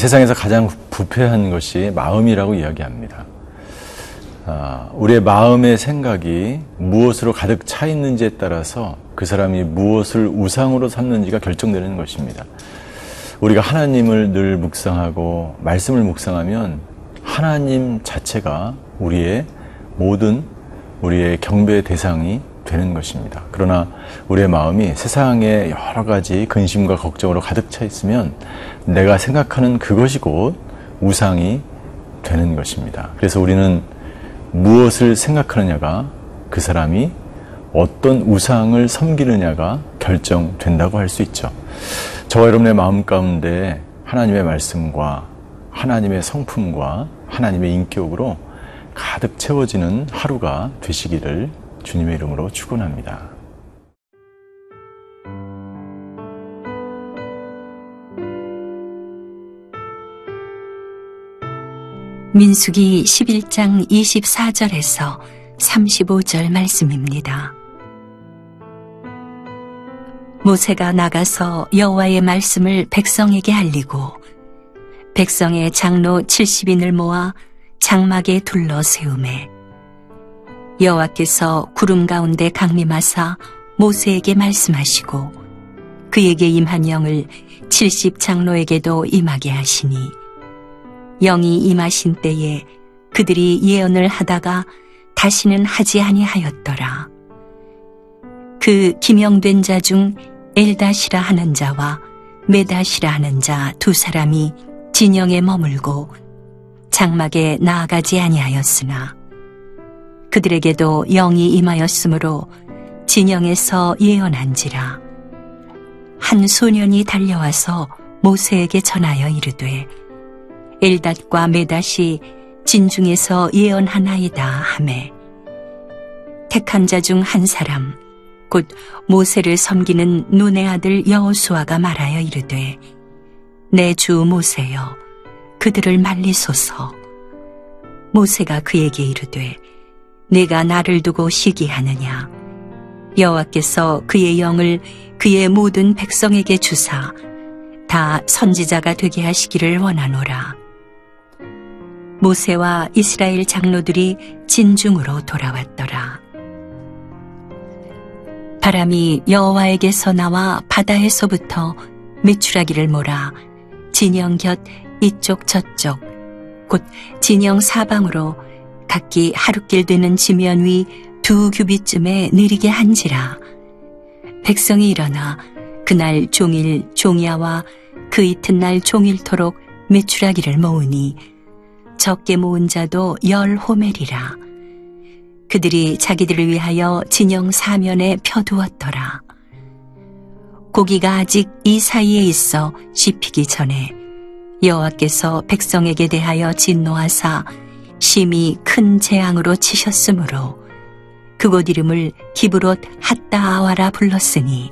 이 세상에서 가장 부패한 것이 마음이라고 이야기합니다. 아, 우리의 마음의 생각이 무엇으로 가득 차 있는지에 따라서 그 사람이 무엇을 우상으로 삼는지가 결정되는 것입니다. 우리가 하나님을 늘 묵상하고 말씀을 묵상하면 하나님 자체가 우리의 모든 우리의 경배의 대상이 되는 것입니다. 그러나 우리의 마음이 세상의 여러 가지 근심과 걱정으로 가득 차 있으면 내가 생각하는 그것이 곧 우상이 되는 것입니다. 그래서 우리는 무엇을 생각하느냐가 그 사람이 어떤 우상을 섬기느냐가 결정된다고 할 수 있죠. 저와 여러분의 마음 가운데 하나님의 말씀과 하나님의 성품과 하나님의 인격으로 가득 채워지는 하루가 되시기를 주님의 이름으로 축원합니다. 민수기 11장 24절에서 35절 말씀입니다. 모세가 나가서 여호와의 말씀을 백성에게 알리고 백성의 장로 70인을 모아 장막에 둘러 세우매 여호와께서 구름 가운데 강림하사 모세에게 말씀하시고 그에게 임한 영을 70 장로에게도 임하게 하시니 영이 임하신 때에 그들이 예언을 하다가 다시는 하지 아니하였더라. 그 기명된 자 중 엘다시라 하는 자와 메다시라 하는 자 두 사람이 진영에 머물고 장막에 나아가지 아니하였으나 그들에게도 영이 임하였으므로 진영에서 예언한지라. 한 소년이 달려와서 모세에게 전하여 이르되 엘닷과 메닷이 진중에서 예언하나이다 하매 택한 자 중 한 사람 곧 모세를 섬기는 눈의 아들 여호수아가 말하여 이르되 내 주 모세여 그들을 말리소서. 모세가 그에게 이르되 내가 나를 두고 시기하느냐 여호와께서 그의 영을 그의 모든 백성에게 주사 다 선지자가 되게 하시기를 원하노라 모세와 이스라엘 장로들이 진중으로 돌아왔더라. 바람이 여호와에게서 나와 바다에서부터 메추라기를 몰아 진영 곁 이쪽 저쪽 곧 진영 사방으로 각기 하루길 되는 지면 위 두 규빗쯤에 내리게 한지라 백성이 일어나 그날 종일 종야와 그 이튿날 종일토록 메추라기를 모으니 적게 모은 자도 열 호멜이라. 그들이 자기들을 위하여 진영 사면에 펴두었더라. 고기가 아직 이 사이에 있어 씹히기 전에 여호와께서 백성에게 대하여 진노하사 심히 큰 재앙으로 치셨으므로 그곳 이름을 기브롯 핫다아와라 불렀으니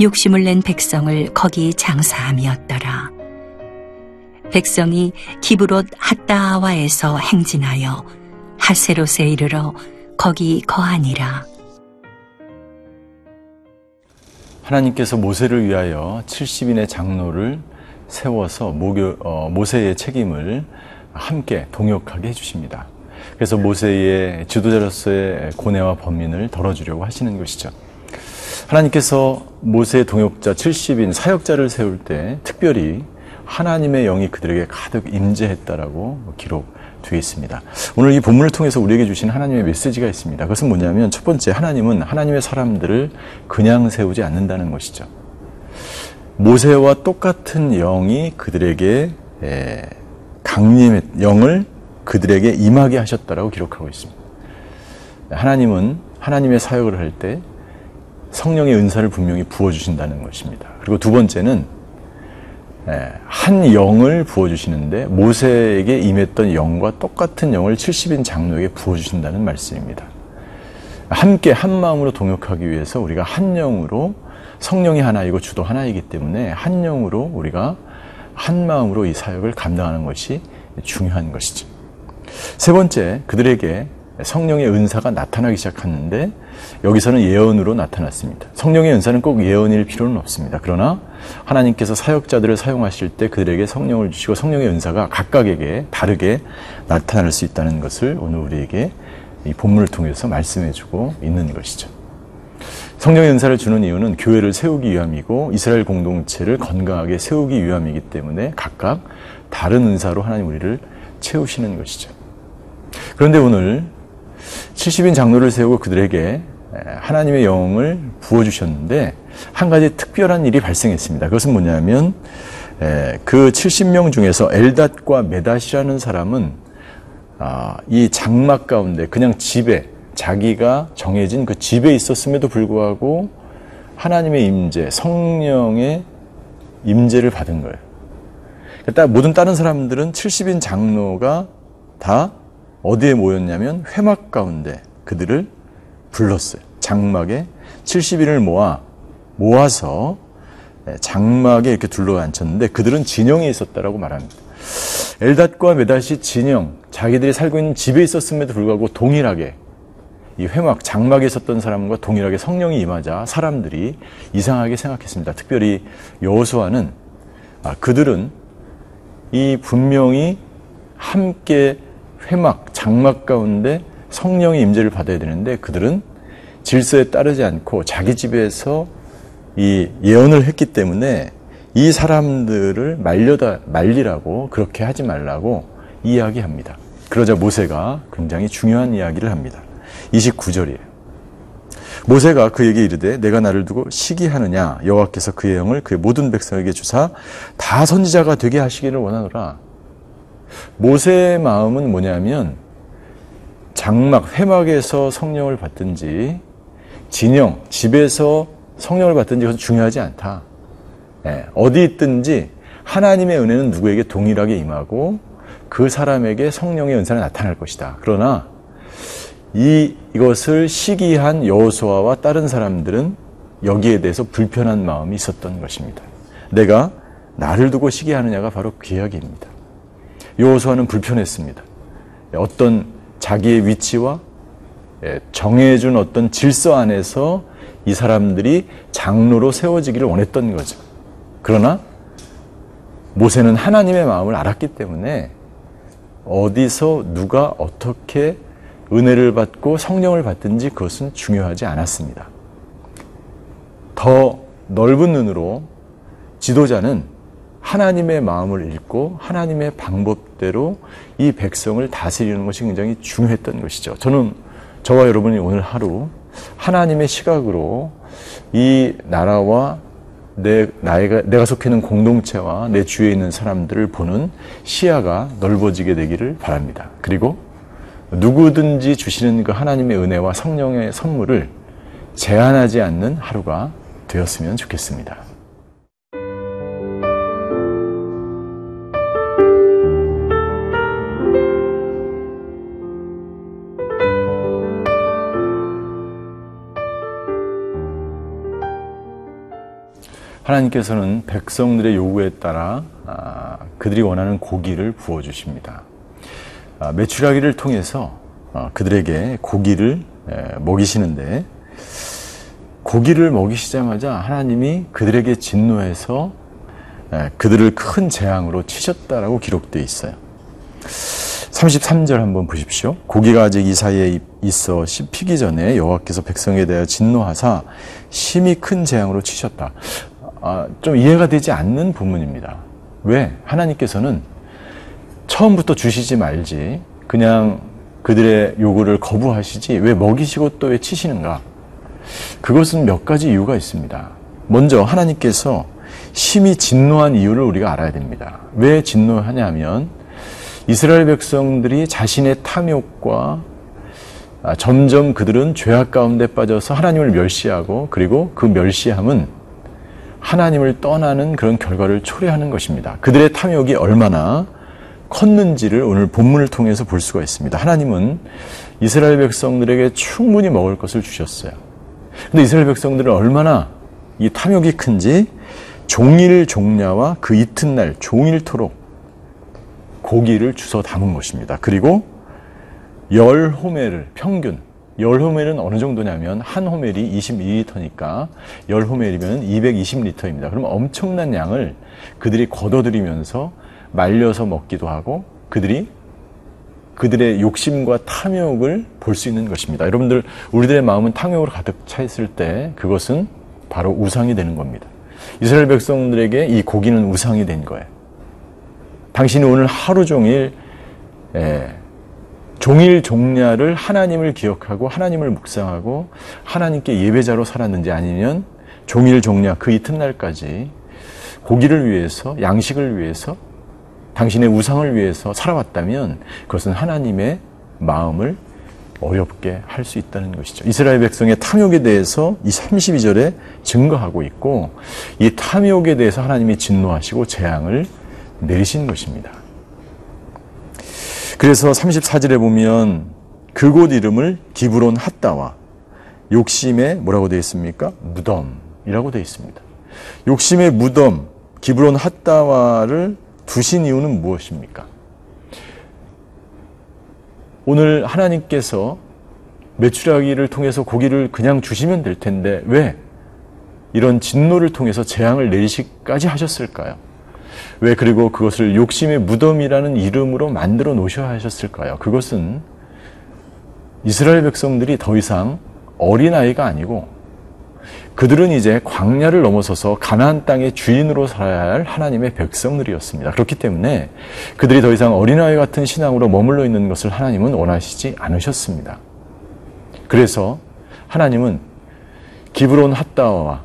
욕심을 낸 백성을 거기 장사함이었더라. 백성이 기브롯 핫다아와에서 행진하여 하세롯에 이르러 거기 거하니라. 하나님께서 모세를 위하여 70인의 장로를 세워서 모교, 어, 모세의 책임을 함께 동역하게 해주십니다. 그래서 모세의 지도자로서의 고뇌와 범민을 덜어주려고 하시는 것이죠. 하나님께서 모세의 동역자 70인 사역자를 세울 때 특별히 하나님의 영이 그들에게 가득 임재했다라고 기록되어 있습니다. 오늘 이 본문을 통해서 우리에게 주신 하나님의 메시지가 있습니다. 그것은 뭐냐면 첫 번째 하나님은 하나님의 사람들을 그냥 세우지 않는다는 것이죠. 모세와 똑같은 영이 그들에게 강림의 영을 그들에게 임하게 하셨다라고 기록하고 있습니다. 하나님은 하나님의 사역을 할 때 성령의 은사를 분명히 부어주신다는 것입니다. 그리고 두 번째는 예, 한 영을 부어주시는데 모세에게 임했던 영과 똑같은 영을 70인 장로에게 부어주신다는 말씀입니다. 함께 한 마음으로 동역하기 위해서 우리가 한 영으로 성령이 하나이고 주도 하나이기 때문에 한 영으로 우리가 한 마음으로 이 사역을 감당하는 것이 중요한 것이죠. 세 번째, 그들에게 성령의 은사가 나타나기 시작하는데 여기서는 예언으로 나타났습니다. 성령의 은사는 꼭 예언일 필요는 없습니다. 그러나 하나님께서 사역자들을 사용하실 때 그들에게 성령을 주시고 성령의 은사가 각각에게 다르게 나타날 수 있다는 것을 오늘 우리에게 이 본문을 통해서 말씀해 주고 있는 것이죠. 성령의 은사를 주는 이유는 교회를 세우기 위함이고 이스라엘 공동체를 건강하게 세우기 위함이기 때문에 각각 다른 은사로 하나님 우리를 채우시는 것이죠. 그런데 오늘 70인 장로를 세우고 그들에게 하나님의 영을 부어주셨는데 한 가지 특별한 일이 발생했습니다. 그것은 뭐냐면 그 70명 중에서 엘닷과 메닷이라는 사람은 아, 이 장막 가운데 그냥 집에 자기가 정해진 그 집에 있었음에도 불구하고 하나님의 임재, 성령의 임재를 받은 거예요. 그러니까 모든 다른 사람들은 70인 장로가 다 어디에 모였냐면 회막 가운데 그들을 불렀어요. 장막에 70인을 모아 모아서 장막에 이렇게 둘러 앉혔는데 그들은 진영에 있었다라고 말합니다. 엘닷과 메닷이 진영, 자기들이 살고 있는 집에 있었음에도 불구하고 동일하게 이 회막, 장막에 있었던 사람과 동일하게 성령이 임하자 사람들이 이상하게 생각했습니다. 특별히 여호수아는 아, 그들은 이 분명히 함께 회막, 장막 가운데 성령의 임재를 받아야 되는데 그들은 질서에 따르지 않고 자기 집에서 이 예언을 했기 때문에 이 사람들을 말려다 말리라고 그렇게 하지 말라고 이야기합니다. 그러자 모세가 굉장히 중요한 이야기를 합니다. 29절이에요. 모세가 그에게 이르되 내가 나를 두고 시기하느냐 여호와께서 그의 영을 그의 모든 백성에게 주사 다 선지자가 되게 하시기를 원하노라. 모세의 마음은 뭐냐면 장막 회막에서 성령을 받든지 진영 집에서 성령을 받든지 그것은 중요하지 않다. 예, 어디 있든지 하나님의 은혜는 누구에게 동일하게 임하고 그 사람에게 성령의 은사가 나타날 것이다. 그러나 이 이것을 시기한 여호수아와 다른 사람들은 여기에 대해서 불편한 마음이 있었던 것입니다. 내가 나를 두고 시기하느냐가 바로 그 이야기입니다. 여호수아는 불편했습니다. 어떤 자기의 위치와 예, 정해준 어떤 질서 안에서 이 사람들이 장로로 세워지기를 원했던 거죠. 그러나 모세는 하나님의 마음을 알았기 때문에 어디서 누가 어떻게 은혜를 받고 성령을 받든지 그것은 중요하지 않았습니다. 더 넓은 눈으로 지도자는 하나님의 마음을 읽고 하나님의 방법대로 이 백성을 다스리는 것이 굉장히 중요했던 것이죠. 저는 저와 여러분이 오늘 하루 하나님의 시각으로 이 나라와 내, 나이가, 내가 속해 있는 공동체와 내 주위에 있는 사람들을 보는 시야가 넓어지게 되기를 바랍니다. 그리고 누구든지 주시는 그 하나님의 은혜와 성령의 선물을 제한하지 않는 하루가 되었으면 좋겠습니다. 하나님께서는 백성들의 요구에 따라 아, 그들이 원하는 고기를 부어 주십니다. 아, 메추라기를 통해서 어, 그들에게 고기를 먹이시는데 고기를 먹이시자마자 하나님이 그들에게 진노해서 그들을 큰 재앙으로 치셨다라고 기록되어 있어요. 33절 한번 보십시오. 고기가 아직 이 사이에 있어 씹히기 전에 여호와께서 백성에 대하여 진노하사 심히 큰 재앙으로 치셨다. 아, 좀 이해가 되지 않는 부분입니다. 왜? 하나님께서는 처음부터 주시지 말지 그냥 그들의 요구를 거부하시지 왜 먹이시고 또 왜 치시는가? 그것은 몇 가지 이유가 있습니다. 먼저 하나님께서 심히 진노한 이유를 우리가 알아야 됩니다. 왜 진노하냐면 이스라엘 백성들이 자신의 탐욕과 아, 점점 그들은 죄악 가운데 빠져서 하나님을 멸시하고 그리고 그 멸시함은 하나님을 떠나는 그런 결과를 초래하는 것입니다. 그들의 탐욕이 얼마나 컸는지를 오늘 본문을 통해서 볼 수가 있습니다. 하나님은 이스라엘 백성들에게 충분히 먹을 것을 주셨어요. 근데 이스라엘 백성들은 얼마나 이 탐욕이 큰지 종일 종냐와 그 이튿날 종일토록 고기를 주워 담은 것입니다. 그리고 열 호멜을 평균 열 호멜은 어느 정도냐면 한 호멜이 22리터니까 열 호멜이면 220리터입니다. 그러면 엄청난 양을 그들이 걷어들이면서 말려서 먹기도 하고 그들이 그들의 욕심과 탐욕을 볼 수 있는 것입니다. 여러분들 우리들의 마음은 탐욕으로 가득 차 있을 때 그것은 바로 우상이 되는 겁니다. 이스라엘 백성들에게 이 고기는 우상이 된 거예요. 당신이 오늘 하루 종일 예, 종일 종냐를 하나님을 기억하고 하나님을 묵상하고 하나님께 예배자로 살았는지 아니면 종일 종냐 그 이튿날까지 고기를 위해서 양식을 위해서 당신의 우상을 위해서 살아왔다면 그것은 하나님의 마음을 어렵게 할 수 있다는 것이죠. 이스라엘 백성의 탐욕에 대해서 이 32절에 증거하고 있고 이 탐욕에 대해서 하나님이 진노하시고 재앙을 내리신 것입니다. 그래서 34절에 보면 그곳 이름을 기브론 핫다와 욕심의 뭐라고 되어 있습니까? 무덤이라고 되어 있습니다. 욕심의 무덤 기브론 핫다와를 두신 이유는 무엇입니까? 오늘 하나님께서 메추라기를 통해서 고기를 그냥 주시면 될 텐데 왜 이런 진노를 통해서 재앙을 내리시까지 하셨을까요? 왜 그리고 그것을 욕심의 무덤이라는 이름으로 만들어 놓으셔야 하셨을까요? 그것은 이스라엘 백성들이 더 이상 어린아이가 아니고 그들은 이제 광야를 넘어서서 가나안 땅의 주인으로 살아야 할 하나님의 백성들이었습니다. 그렇기 때문에 그들이 더 이상 어린아이 같은 신앙으로 머물러 있는 것을 하나님은 원하시지 않으셨습니다. 그래서 하나님은 기브론 핫다와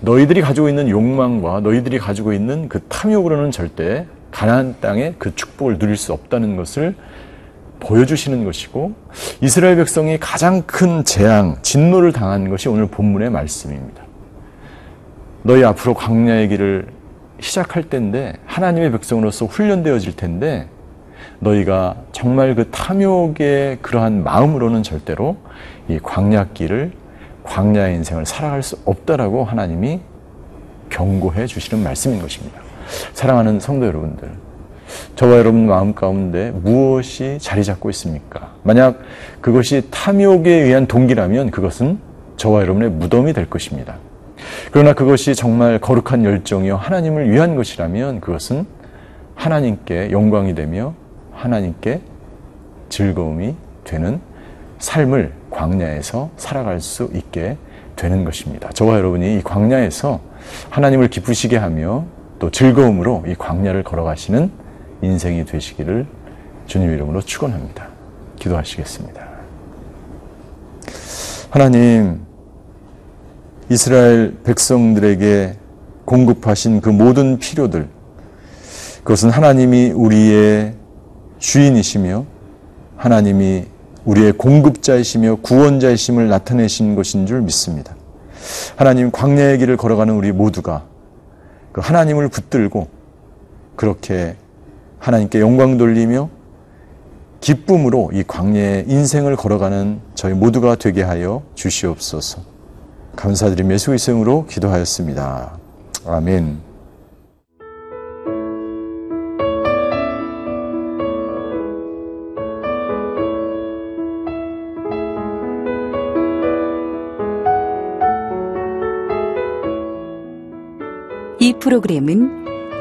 너희들이 가지고 있는 욕망과 너희들이 가지고 있는 그 탐욕으로는 절대 가나안 땅의 그 축복을 누릴 수 없다는 것을 보여주시는 것이고 이스라엘 백성이 가장 큰 재앙, 진노를 당한 것이 오늘 본문의 말씀입니다. 너희 앞으로 광야의 길을 시작할 때인데 하나님의 백성으로서 훈련되어질 텐데 너희가 정말 그 탐욕의 그러한 마음으로는 절대로 이 광야 길을 광야의 인생을 살아갈 수 없다라고 하나님이 경고해 주시는 말씀인 것입니다. 사랑하는 성도 여러분들, 저와 여러분 마음 가운데 무엇이 자리 잡고 있습니까? 만약 그것이 탐욕에 의한 동기라면 그것은 저와 여러분의 무덤이 될 것입니다. 그러나 그것이 정말 거룩한 열정이요 하나님을 위한 것이라면 그것은 하나님께 영광이 되며 하나님께 즐거움이 되는 삶을 광야에서 살아갈 수 있게 되는 것입니다. 저와 여러분이 이 광야에서 하나님을 기쁘시게 하며 또 즐거움으로 이 광야를 걸어가시는 인생이 되시기를 주님 이름으로 축원합니다. 기도하시겠습니다. 하나님 이스라엘 백성들에게 공급하신 그 모든 필요들 그것은 하나님이 우리의 주인이시며 하나님이 우리의 공급자이시며 구원자이심을 나타내신 것인 줄 믿습니다. 하나님 광야의 길을 걸어가는 우리 모두가 그 하나님을 붙들고 그렇게 하나님께 영광 돌리며 기쁨으로 이 광야의 인생을 걸어가는 저희 모두가 되게 하여 주시옵소서. 감사드리며 예수 이름으로 기도하였습니다. 아멘. 이 프로그램은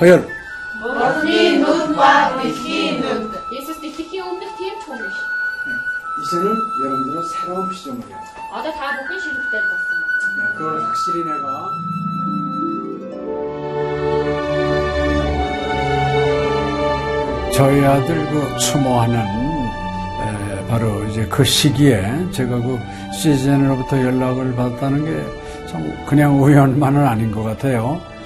허연. 못이 눈과 빛이 눈. 예수스 디키히 옴네 티엠 초미시. 이제는 여러분들은 새로운 피조물이야. 아다 다 보기 싫을 봤어. 네, 그걸 확실히 내가 저희 아들 그 추모하는 에, 바로 이제 그 시기에 제가 그 시즌으로부터 연락을 받았다는 게 참 그냥 우연만은 아닌 것 같아요.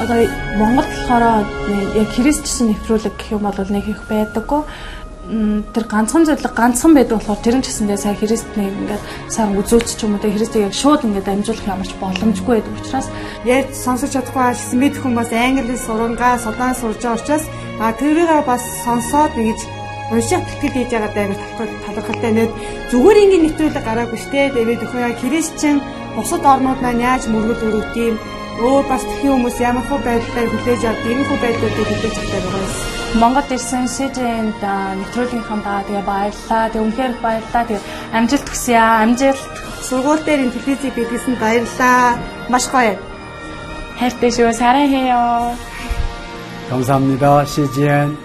Одоо Монгол болохоор яг христчсэн нэвтрүүлэг гэх юм бол нэг их байдаггүй. Тэр ганцхан зөвлөг ганцхан байдаг болохоор тэр нь ч гэсэндээ сая христний ингээд сайн үзүүлч ч юм уу тэ христийг яг шууд ингээд амжуулах ямарч боломжгүй байдаг учраас. Ярьж сонсож чадахгүй гэсэн мэд хүмүүс англи сурангаа судаан сурж байгаа учраас а тэрийг бас сонсоод ингэж уншаад тэтгэл хийж байгаа даа талхал талхалтай нэг зүгээр ингээд нэвтрүүлэг гараагүй штэ. Тэгээд өхөө яа христчин бусад орнууд маань яаж мөргөл өрөвт юм өөр бас тхэн хүмүүс ямар хөө байдлаар хүлээж авд ийм хөө байдлуудыг хүлээж авдаг байгаа юм. Монгол ирсэн СЖН-д нэвтрүүлгийнхаа тэгээ баярлаа. Тэгээ үнэхээр баярлаа. Тэгээ амжилт хүсье аа. Амжилт. Сургууль дээр ин телевизийг бидлсэн баярлаа. Маш гоё. хайртай шүү. 사랑해요. 감사합니다. CGN